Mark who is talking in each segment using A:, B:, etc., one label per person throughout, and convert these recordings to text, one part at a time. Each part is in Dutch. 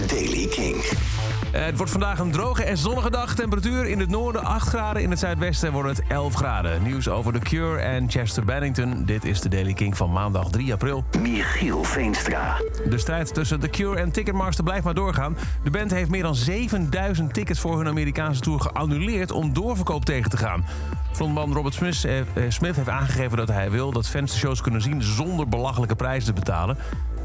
A: Daily King.
B: Eh, het wordt vandaag een droge en zonnige dag. Temperatuur in het noorden 8 graden, in het zuidwesten wordt het 11 graden. Nieuws over The Cure en Chester Bennington. Dit is de Daily King van maandag 3 april.
A: Michiel Veenstra.
B: De strijd tussen The Cure en Ticketmaster blijft maar doorgaan. De band heeft meer dan 7000 tickets voor hun Amerikaanse tour geannuleerd... om doorverkoop tegen te gaan. Frontman Robert Smith, eh, eh, Smith heeft aangegeven dat hij wil dat fans de shows kunnen zien... zonder belachelijke prijzen te betalen.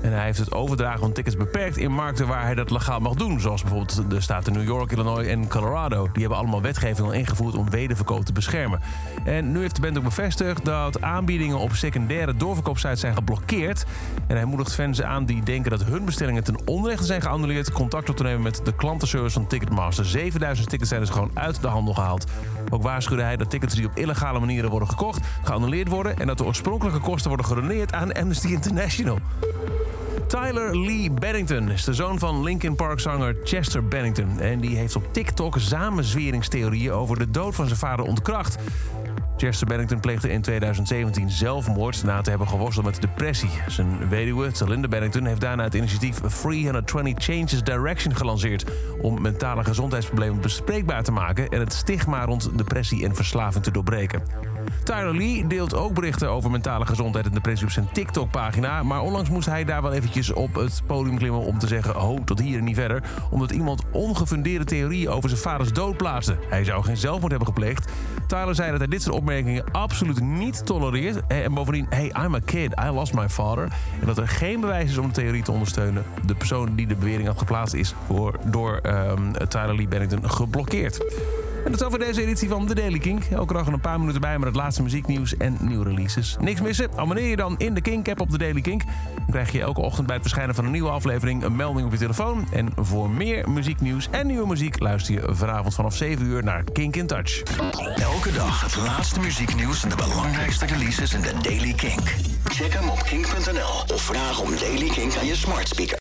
B: En hij heeft het overdragen van tickets beperkt in markten waar hij dat legaal mag doen. Zoals bijvoorbeeld de staten New York, Illinois en Colorado. Die hebben allemaal wetgeving al ingevoerd om wederverkoop te beschermen. En nu heeft de band ook bevestigd dat aanbiedingen op secundaire doorverkoopsites zijn geblokkeerd. En hij moedigt fans aan die denken dat hun bestellingen ten onrechte zijn geannuleerd... contact op te nemen met de klantenservice van Ticketmaster. 7000 tickets zijn dus gewoon uit de handel gehaald. Ook waarschuwde hij dat tickets die op illegale manieren worden gekocht... geannuleerd worden en dat de oorspronkelijke kosten worden gedoneerd aan Amnesty International. Tyler Lee Bennington is de zoon van Linkin Park-zanger Chester Bennington. En die heeft op TikTok samenzweringstheorieën over de dood van zijn vader ontkracht. Chester Bennington pleegde in 2017 zelfmoord na te hebben geworsteld met depressie. Zijn weduwe, Celinda Bennington, heeft daarna het initiatief 320 Changes Direction gelanceerd... om mentale gezondheidsproblemen bespreekbaar te maken... en het stigma rond depressie en verslaving te doorbreken. Tyler Lee deelt ook berichten over mentale gezondheid en depressie op zijn TikTok-pagina. Maar onlangs moest hij daar wel eventjes op het podium klimmen om te zeggen... ho, tot hier en niet verder. Omdat iemand ongefundeerde theorieën over zijn vaders dood plaatste. Hij zou geen zelfmoord hebben gepleegd. Tyler zei dat hij dit soort opmerkingen absoluut niet tolereert. En bovendien, hey, I'm a kid, I lost my father. En dat er geen bewijs is om de theorie te ondersteunen. De persoon die de bewering had geplaatst is door, door um, Tyler Lee Bennington geblokkeerd. Dat is over deze editie van The Daily Kink. Elke dag een paar minuten bij met het laatste muzieknieuws en nieuwe releases. Niks missen? Abonneer je dan in de Kink-app op The Daily Kink. Dan krijg je elke ochtend bij het verschijnen van een nieuwe aflevering een melding op je telefoon. En voor meer muzieknieuws en nieuwe muziek luister je vanavond vanaf 7 uur naar Kink in Touch.
A: Elke dag het laatste muzieknieuws en de belangrijkste releases in de Daily Kink. Check hem op kink.nl of vraag om Daily Kink aan je smart speaker.